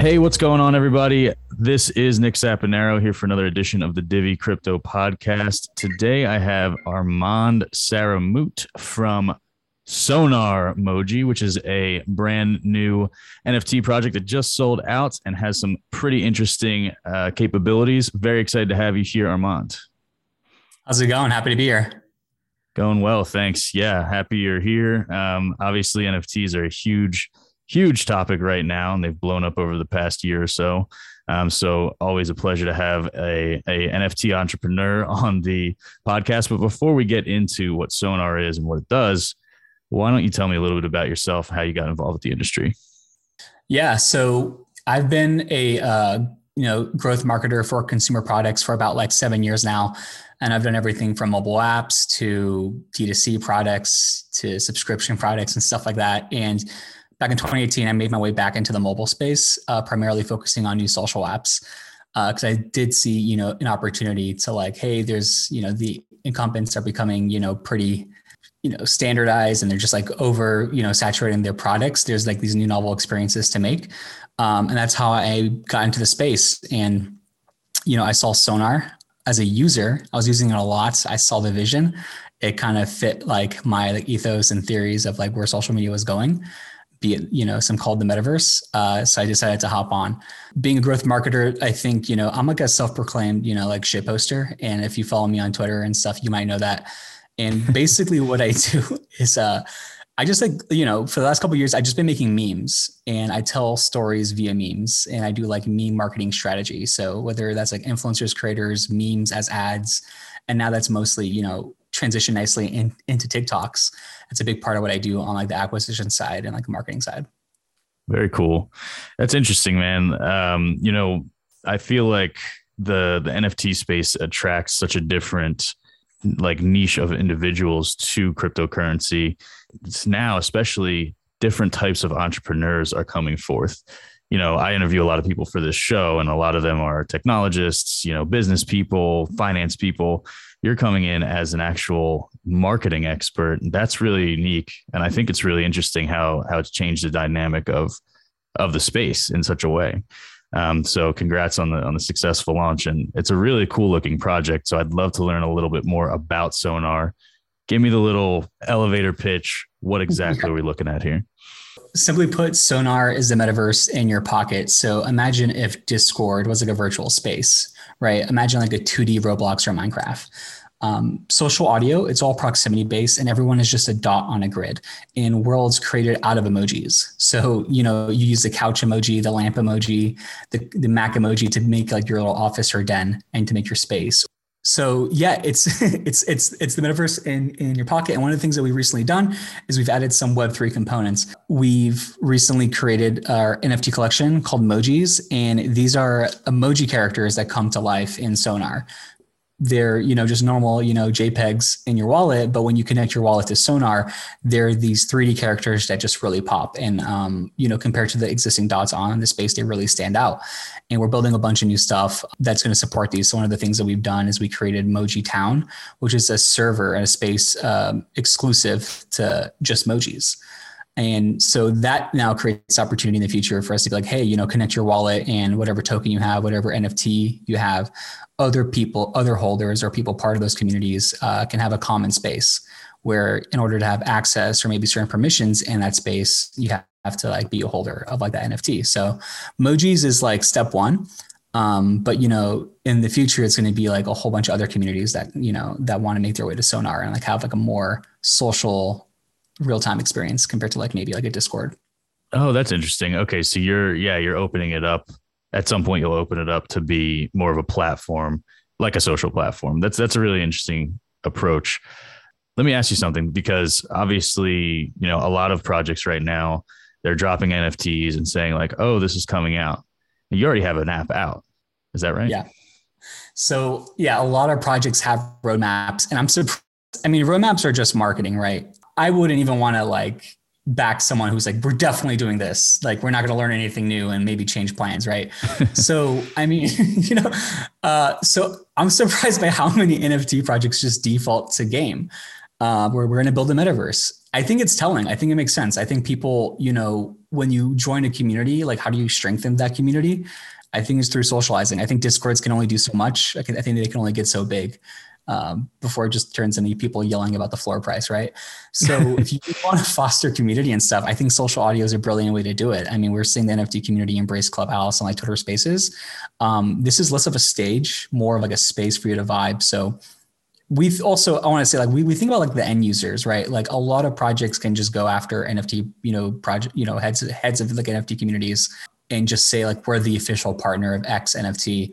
Hey, what's going on, everybody? This is Nick Saponaro here for another edition of the Divi Crypto Podcast. Today, I have Armand Saramout from Sonar Moji, which is a brand new NFT project that just sold out and has some pretty interesting uh, capabilities. Very excited to have you here, Armand. How's it going? Happy to be here. Going well, thanks. Yeah, happy you're here. Um, obviously, NFTs are a huge huge topic right now, and they've blown up over the past year or so. Um, so always a pleasure to have a, a NFT entrepreneur on the podcast. But before we get into what Sonar is and what it does, why don't you tell me a little bit about yourself, how you got involved with the industry? Yeah, so I've been a uh, you know growth marketer for consumer products for about like seven years now, and I've done everything from mobile apps to D2C products to subscription products and stuff like that. And back in 2018, I made my way back into the mobile space, uh, primarily focusing on new social apps. Because uh, I did see, you know, an opportunity to like, hey, there's, you know, the incumbents are becoming, you know, pretty, you know, standardized, and they're just like over, you know, saturating their products. There's like these new novel experiences to make, um, and that's how I got into the space. And, you know, I saw Sonar as a user. I was using it a lot. I saw the vision. It kind of fit like my like ethos and theories of like where social media was going be it you know some called the metaverse uh, so i decided to hop on being a growth marketer i think you know i'm like a self-proclaimed you know like shit poster and if you follow me on twitter and stuff you might know that and basically what i do is uh i just like you know for the last couple years i've just been making memes and i tell stories via memes and i do like meme marketing strategy so whether that's like influencers creators memes as ads and now that's mostly you know transition nicely in, into TikToks. It's a big part of what I do on like the acquisition side and like the marketing side. Very cool. That's interesting, man. Um, you know, I feel like the the NFT space attracts such a different like niche of individuals to cryptocurrency. It's now, especially different types of entrepreneurs are coming forth. You know, I interview a lot of people for this show, and a lot of them are technologists, you know, business people, finance people you're coming in as an actual marketing expert. That's really unique. And I think it's really interesting how how it's changed the dynamic of of the space in such a way. Um, so congrats on the on the successful launch. And it's a really cool looking project. So I'd love to learn a little bit more about Sonar. Give me the little elevator pitch. What exactly are we looking at here? Simply put, Sonar is the metaverse in your pocket. So imagine if Discord was like a virtual space right? Imagine like a 2D Roblox or Minecraft. Um, social audio, it's all proximity based, and everyone is just a dot on a grid in worlds created out of emojis. So, you know, you use the couch emoji, the lamp emoji, the, the Mac emoji to make like your little office or den and to make your space so yeah, it's it's it's it's the metaverse in in your pocket. And one of the things that we've recently done is we've added some Web three components. We've recently created our NFT collection called Mojis, and these are emoji characters that come to life in Sonar they're you know just normal you know jpegs in your wallet but when you connect your wallet to sonar they're these 3d characters that just really pop. And um, you know compared to the existing dots on the space they really stand out. And we're building a bunch of new stuff that's going to support these. So one of the things that we've done is we created moji town which is a server and a space um, exclusive to just mojis and so that now creates opportunity in the future for us to be like, hey, you know, connect your wallet and whatever token you have, whatever NFT you have, other people, other holders, or people part of those communities uh, can have a common space where, in order to have access or maybe certain permissions in that space, you have to like be a holder of like that NFT. So, Mojis is like step one. Um, but you know, in the future, it's going to be like a whole bunch of other communities that you know that want to make their way to Sonar and like have like a more social, real time experience compared to like maybe like a Discord. Oh, that's interesting. Okay, so you're yeah, you're opening it up at some point you'll open it up to be more of a platform, like a social platform. That's that's a really interesting approach. Let me ask you something because obviously, you know, a lot of projects right now they're dropping NFTs and saying like, "Oh, this is coming out." You already have an app out. Is that right? Yeah. So, yeah, a lot of projects have roadmaps and I'm surprised I mean, roadmaps are just marketing, right? I wouldn't even want to like back someone who's like, we're definitely doing this. Like, we're not going to learn anything new and maybe change plans, right? so, I mean, you know, uh, so I'm surprised by how many NFT projects just default to game, uh, where we're going to build a metaverse. I think it's telling. I think it makes sense. I think people, you know, when you join a community, like, how do you strengthen that community? I think it's through socializing. I think Discords can only do so much. I, can, I think they can only get so big um, before it just turns into people yelling about the floor price, right? So if you want to foster community and stuff, I think social audio is a brilliant way to do it. I mean, we're seeing the NFT community embrace Clubhouse and like Twitter Spaces. Um, this is less of a stage, more of like a space for you to vibe. So we've also I want to say like we, we think about like the end users, right? Like a lot of projects can just go after NFT, you know, project, you know, heads heads of like NFT communities and just say like we're the official partner of X NFT.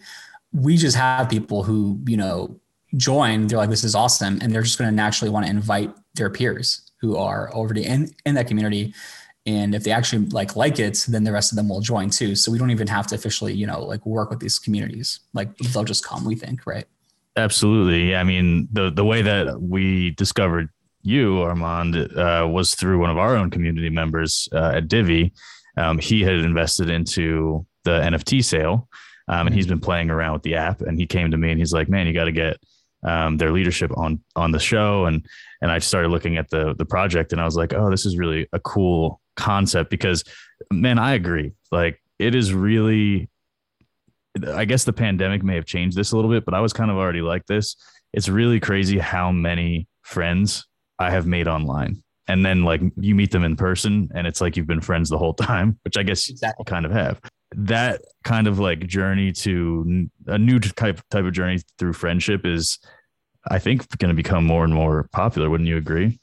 We just have people who, you know, join, they're like, this is awesome. And they're just going to naturally want to invite their peers who are already in, in that community. And if they actually like like it, then the rest of them will join too. So we don't even have to officially, you know, like work with these communities. Like they'll just come, we think, right? Absolutely. Yeah. I mean, the the way that we discovered you, Armand, uh, was through one of our own community members uh, at Divi. Um, he had invested into the NFT sale, um, and he's been playing around with the app. And he came to me and he's like, "Man, you got to get um, their leadership on on the show and and I started looking at the the project and I was like, oh, this is really a cool concept because man, I agree. Like it is really I guess the pandemic may have changed this a little bit, but I was kind of already like this. It's really crazy how many friends I have made online. And then like you meet them in person and it's like you've been friends the whole time, which I guess exactly. you kind of have. That kind of like journey to a new type type of journey through friendship is I think going to become more and more popular. Wouldn't you agree?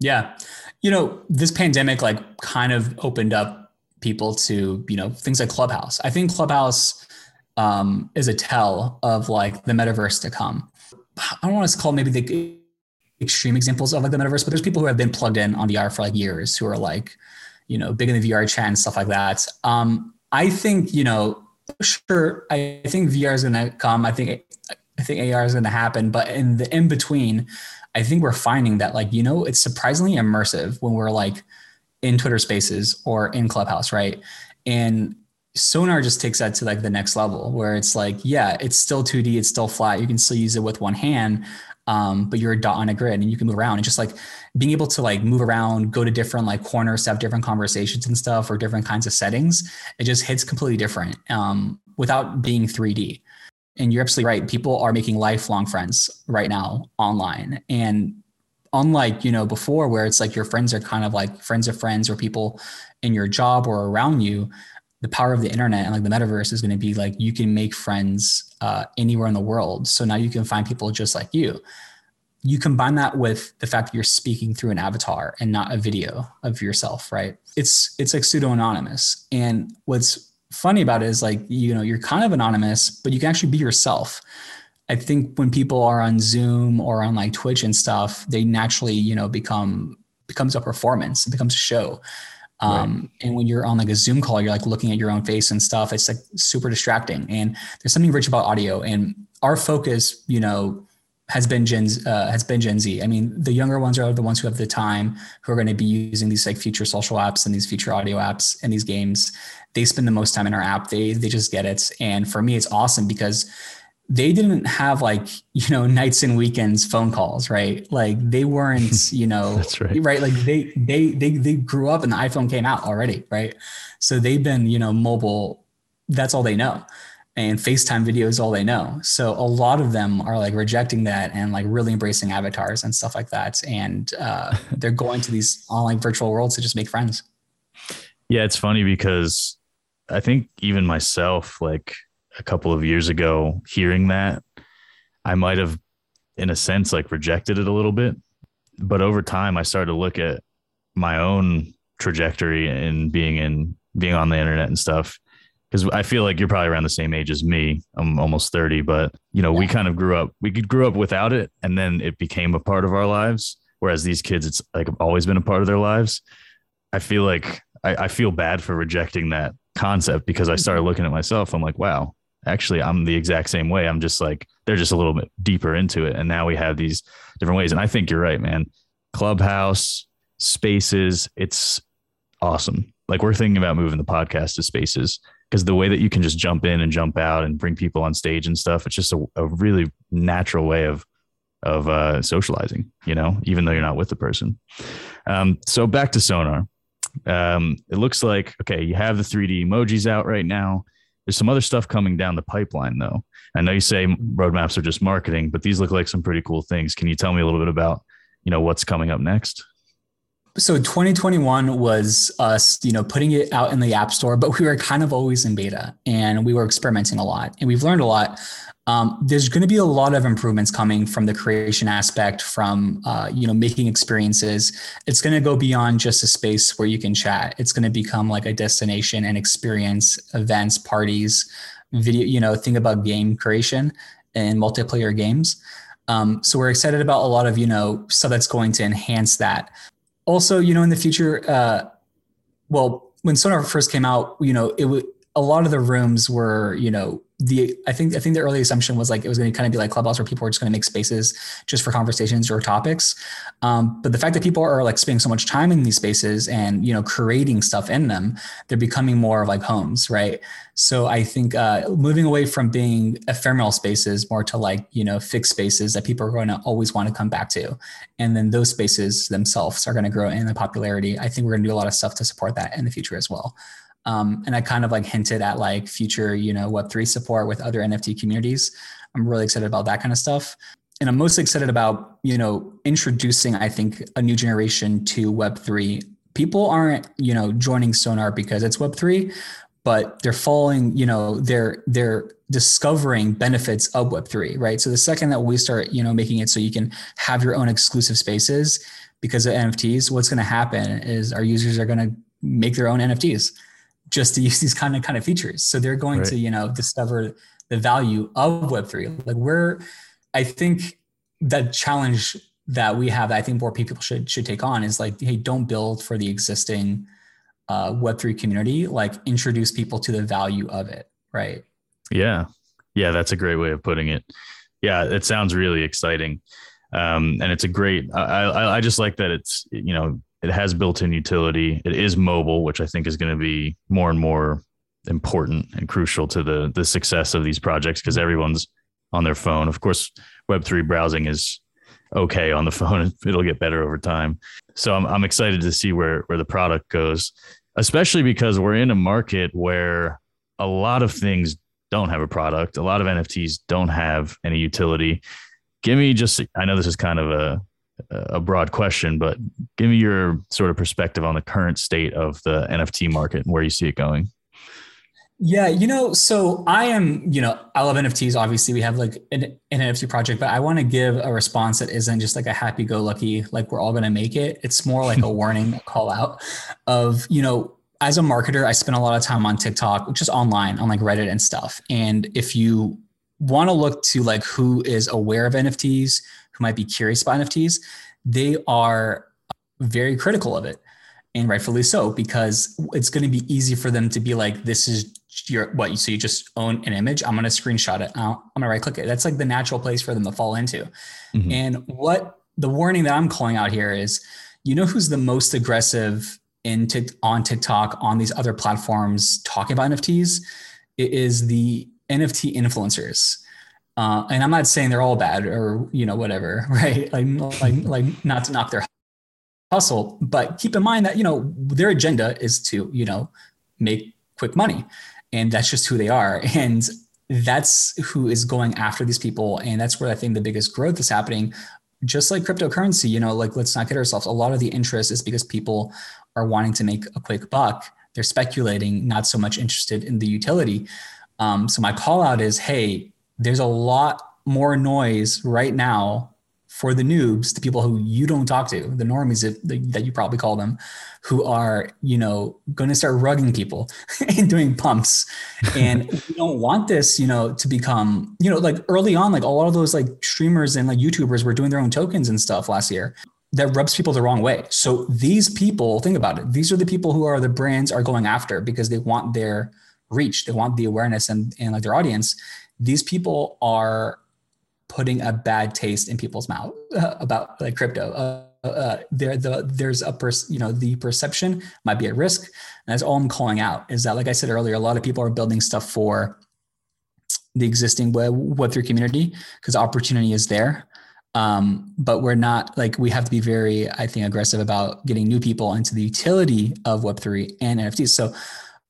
Yeah. You know, this pandemic like kind of opened up people to, you know, things like Clubhouse. I think Clubhouse um, is a tell of like the metaverse to come. I don't want to call maybe the extreme examples of like the metaverse, but there's people who have been plugged in on VR for like years who are like, you know, big in the VR chat and stuff like that. Um, I think, you know, sure, I think VR is going to come. I think I think AR is going to happen. But in the in between, I think we're finding that like you know it's surprisingly immersive when we're like in Twitter Spaces or in Clubhouse, right? And Sonar just takes that to like the next level where it's like, yeah, it's still 2D, it's still flat. You can still use it with one hand, um, but you're a dot on a grid and you can move around and just like being able to like move around, go to different like corners, have different conversations and stuff or different kinds of settings. It just hits completely different um, without being 3D and you're absolutely right. People are making lifelong friends right now online. And unlike you know before where it's like your friends are kind of like friends of friends or people in your job or around you the power of the internet and like the metaverse is going to be like you can make friends uh, anywhere in the world. So now you can find people just like you. You combine that with the fact that you're speaking through an avatar and not a video of yourself right? It's it's like pseudo anonymous and what's funny about it is like you know you're kind of anonymous but you can actually be yourself. I think when people are on zoom or on like twitch and stuff they naturally you know become becomes a performance it becomes a show. Um, right. and when you're on like a zoom call you're like looking at your own face and stuff it's like super distracting. And there's something rich about audio and our focus you know has been Gen uh, has been Gen Z. I mean, the younger ones are the ones who have the time, who are going to be using these like future social apps and these future audio apps and these games. They spend the most time in our app. They they just get it. And for me, it's awesome because they didn't have like you know nights and weekends phone calls right? Like they weren't you know that's right. right? Like they they they they grew up and the iphone came out already right? So they've been you know mobile. That's all they know and facetime video is all they know so a lot of them are like rejecting that and like really embracing avatars and stuff like that and uh, they're going to these online virtual worlds to just make friends yeah it's funny because I think even myself, like a couple of years ago, hearing that, I might have, in a sense, like rejected it a little bit. But over time, I started to look at my own trajectory and being in being on the internet and stuff. Because I feel like you're probably around the same age as me. I'm almost 30, but you know, yeah. we kind of grew up, we grew up without it, and then it became a part of our lives. Whereas these kids, it's like always been a part of their lives. I feel like I, I feel bad for rejecting that concept because I started mm-hmm. looking at myself. I'm like, wow, actually, I'm the exact same way. I'm just like, they're just a little bit deeper into it. And now we have these different ways. And I think you're right, man. Clubhouse, spaces. It's awesome. Like we're thinking about moving the podcast to spaces because the way that you can just jump in and jump out and bring people on stage and stuff, it's just a, a really natural way of of uh, socializing. You know, even though you're not with the person. Um, so back to Sonar. Um, it looks like okay, you have the 3D emojis out right now. There's some other stuff coming down the pipeline though. I know you say roadmaps are just marketing, but these look like some pretty cool things. Can you tell me a little bit about, you know, what's coming up next? So 2021 was us, you know, putting it out in the app store, but we were kind of always in beta and we were experimenting a lot and we've learned a lot. Um, there's going to be a lot of improvements coming from the creation aspect, from uh, you know making experiences. It's going to go beyond just a space where you can chat. It's going to become like a destination and experience, events, parties, video. You know, think about game creation and multiplayer games. Um, so we're excited about a lot of you know stuff that's going to enhance that. Also, you know, in the future, uh, well, when Sonar first came out, you know, it would a lot of the rooms were you know the I think I think the early assumption was like it was going to kind of be like Clubhouse where people were just going to make spaces just for conversations or topics. Um, but the fact that people are like spending so much time in these spaces and you know creating stuff in them, they're becoming more of like homes, right? So I think uh, moving away from being ephemeral spaces more to like you know fixed spaces that people are going to always want to come back to, and then those spaces themselves are going to grow in the popularity. I think we're going to do a lot of stuff to support that in the future as well. Um, and I kind of like hinted at like future, you know, Web3 support with other NFT communities. I'm really excited about that kind of stuff. And I'm most excited about, you know, introducing, I think, a new generation to Web3. People aren't, you know, joining Sonar because it's Web3, but they're following, you know, they're they're discovering benefits of Web3, right? So the second that we start, you know, making it so you can have your own exclusive spaces because of NFTs, what's going to happen is our users are going to make their own NFTs just to use these kind of kind of features. So they're going right. to, you know, discover the value of Web3. Like we're, I think that challenge that we have that I think more people should should take on is like, hey, don't build for the existing uh, Web3 community. Like introduce people to the value of it. Right. Yeah. Yeah, that's a great way of putting it. Yeah, it sounds really exciting. Um, and it's a great I, I, I just like that it's you know it has built-in utility. It is mobile, which I think is going to be more and more important and crucial to the the success of these projects because everyone's on their phone. Of course, Web3 browsing is okay on the phone. It'll get better over time. So I'm I'm excited to see where where the product goes, especially because we're in a market where a lot of things don't have a product. A lot of NFTs don't have any utility. Give me just I know this is kind of a a broad question, but give me your sort of perspective on the current state of the NFT market and where you see it going. Yeah, you know, so I am, you know, I love NFTs. Obviously, we have like an, an NFT project, but I want to give a response that isn't just like a happy go lucky, like we're all going to make it. It's more like a warning, a call out of, you know, as a marketer, I spend a lot of time on TikTok, just online on like Reddit and stuff. And if you want to look to like who is aware of NFTs, who might be curious about NFTs, they are very critical of it. And rightfully so, because it's going to be easy for them to be like, this is your what so you just own an image. I'm going to screenshot it. I'm going to right click it. That's like the natural place for them to fall into. Mm-hmm. And what the warning that I'm calling out here is, you know, who's the most aggressive in on TikTok, on these other platforms talking about NFTs? It is the NFT influencers. Uh, and I'm not saying they're all bad or you know whatever, right? Like like like not to knock their hustle, but keep in mind that you know their agenda is to you know make quick money, and that's just who they are, and that's who is going after these people, and that's where I think the biggest growth is happening. Just like cryptocurrency, you know, like let's not kid ourselves. A lot of the interest is because people are wanting to make a quick buck. They're speculating, not so much interested in the utility. Um, so my call out is, hey, there's a lot more noise right now for the noobs, the people who you don't talk to, the normies that you probably call them, who are, you know, going to start rugging people and doing pumps. And we don't want this, you know, to become, you know, like early on, like a lot of those like streamers and like YouTubers were doing their own tokens and stuff last year. That rubs people the wrong way. So these people, think about it. These are the people who are the brands are going after because they want their reach, they want the awareness and, and like their audience these people are putting a bad taste in people's mouth uh, about like crypto. Uh, there the there's a pers- you know the perception might be at risk and that's all i'm calling out is that like i said earlier a lot of people are building stuff for the existing web web3 community because opportunity is there. Um, but we're not like we have to be very i think aggressive about getting new people into the utility of web3 and nfts so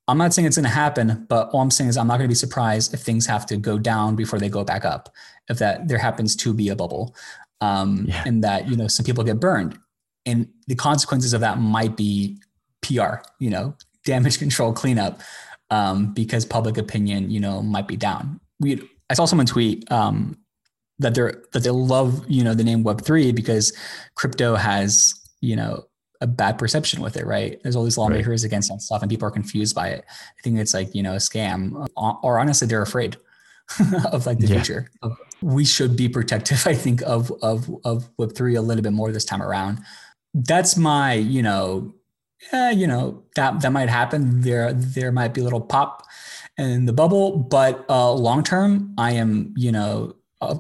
i'm not saying it's going to happen but all i'm saying is i'm not going to be surprised if things have to go down before they go back up if that there happens to be a bubble um, yeah. and that you know some people get burned, and the consequences of that might be PR, you know, damage control cleanup, um, because public opinion, you know, might be down. We I saw someone tweet um, that they're that they love you know the name Web three because crypto has you know a bad perception with it, right? There's all these lawmakers right. against that stuff, and people are confused by it. I think it's like you know a scam, or honestly, they're afraid of like the yeah. future we should be protective, I think, of of of Web three a little bit more this time around. That's my, you know, eh, you know that that might happen. There there might be a little pop in the bubble, but uh, long term, I am, you know,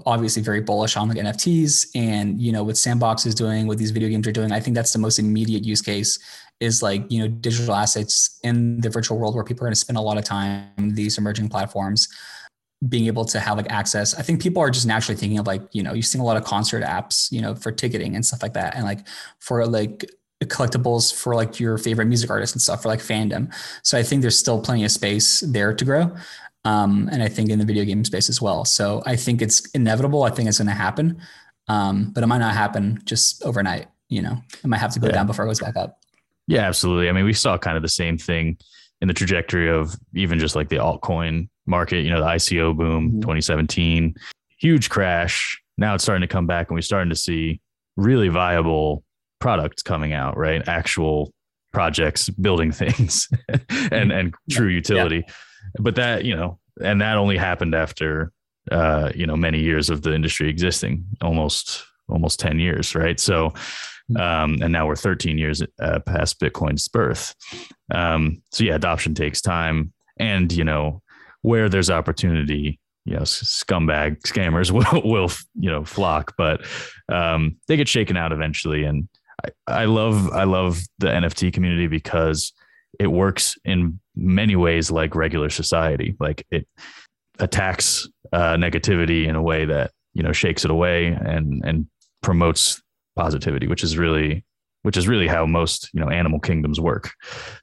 obviously very bullish on like NFTs and you know what Sandbox is doing, what these video games are doing. I think that's the most immediate use case is like you know digital assets in the virtual world where people are going to spend a lot of time these emerging platforms being able to have like access. I think people are just naturally thinking of like, you know, you've seen a lot of concert apps, you know, for ticketing and stuff like that. And like for like collectibles for like your favorite music artists and stuff for like fandom. So I think there's still plenty of space there to grow. Um, and I think in the video game space as well. So I think it's inevitable. I think it's going to happen. Um, but it might not happen just overnight. You know, it might have to go yeah. down before it goes back up. Yeah, absolutely. I mean, we saw kind of the same thing in the trajectory of even just like the altcoin market, you know, the ICO boom, mm-hmm. 2017, huge crash. Now it's starting to come back and we're starting to see really viable products coming out, right? Actual projects building things and and true utility. Yeah. But that, you know, and that only happened after uh, you know, many years of the industry existing, almost almost 10 years, right? So mm-hmm. um, and now we're 13 years uh, past Bitcoin's birth. Um, so yeah, adoption takes time, and you know, where there's opportunity, you know, scumbag scammers will, will you know, flock, but um, they get shaken out eventually. And I, I love, I love the NFT community because it works in many ways like regular society. Like it attacks uh, negativity in a way that, you know, shakes it away and, and promotes positivity, which is really which is really how most you know animal kingdoms work.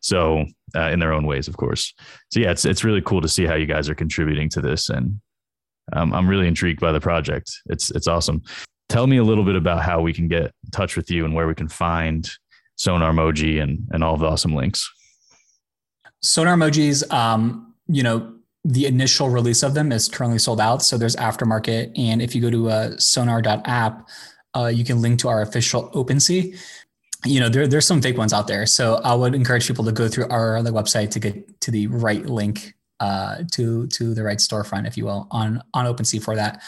So uh, in their own ways, of course. So yeah, it's it's really cool to see how you guys are contributing to this, and um, I'm really intrigued by the project. It's it's awesome. Tell me a little bit about how we can get in touch with you and where we can find Sonar Moji and and all the awesome links. Sonar Mojis, um, you know, the initial release of them is currently sold out. So there's aftermarket, and if you go to uh, sonar.app, uh, you can link to our official OpenSea you know, there, there's some fake ones out there. So I would encourage people to go through our other website to get to the right link uh, to to the right storefront, if you will, on on OpenSea for that.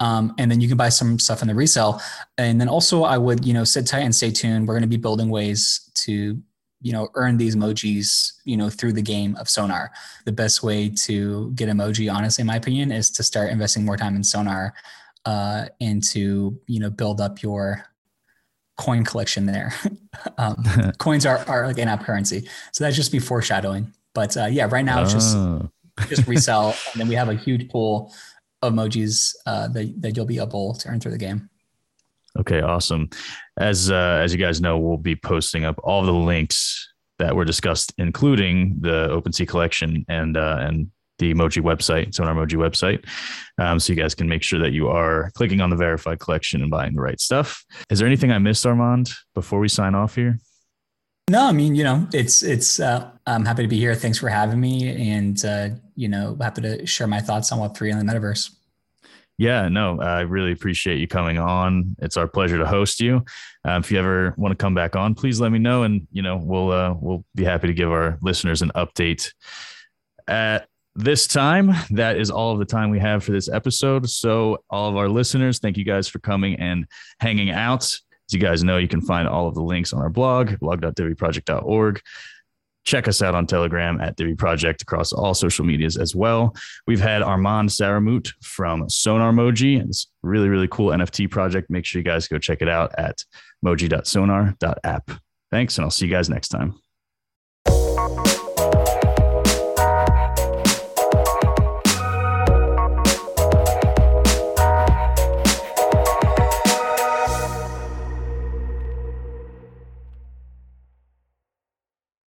Um, and then you can buy some stuff in the resale. And then also, I would you know sit tight and stay tuned. We're going to be building ways to you know earn these Mojis you know through the game of Sonar. The best way to get Moji, honestly, in my opinion, is to start investing more time in Sonar uh, and to you know build up your coin collection there. um, coins are, are like in-app currency. So that's just be foreshadowing. But uh, yeah, right now it's just oh. just resell, and then we have a huge pool of Mojis uh, that that you'll be able to earn through the game. Okay, awesome. As uh, as you guys know, we'll be posting up all the links that were discussed, including the OpenSea collection and uh, and the Moji website, Sonar Moji website. Um, so you guys can make sure that you are clicking on the verified collection and buying the right stuff. Is there anything I missed, Armand, before we sign off here? No, I mean, you know, it's, it's, uh, I'm happy to be here. Thanks for having me. And, uh, you know, happy to share my thoughts on Web3 and the metaverse. Yeah, no, I really appreciate you coming on. It's our pleasure to host you. Uh, if you ever want to come back on, please let me know, and you know we'll uh, we'll be happy to give our listeners an update. At this time, that is all of the time we have for this episode. So, all of our listeners, thank you guys for coming and hanging out. As you guys know, you can find all of the links on our blog, blog.diviproject.org. check us out on Telegram at Divi Project across all social medias as well. We've had Armand Saramout from Sonar Moji. It's really, really cool NFT project. Make sure you guys go check it out at moji.sonar.app. Thanks, and I'll see you guys next time.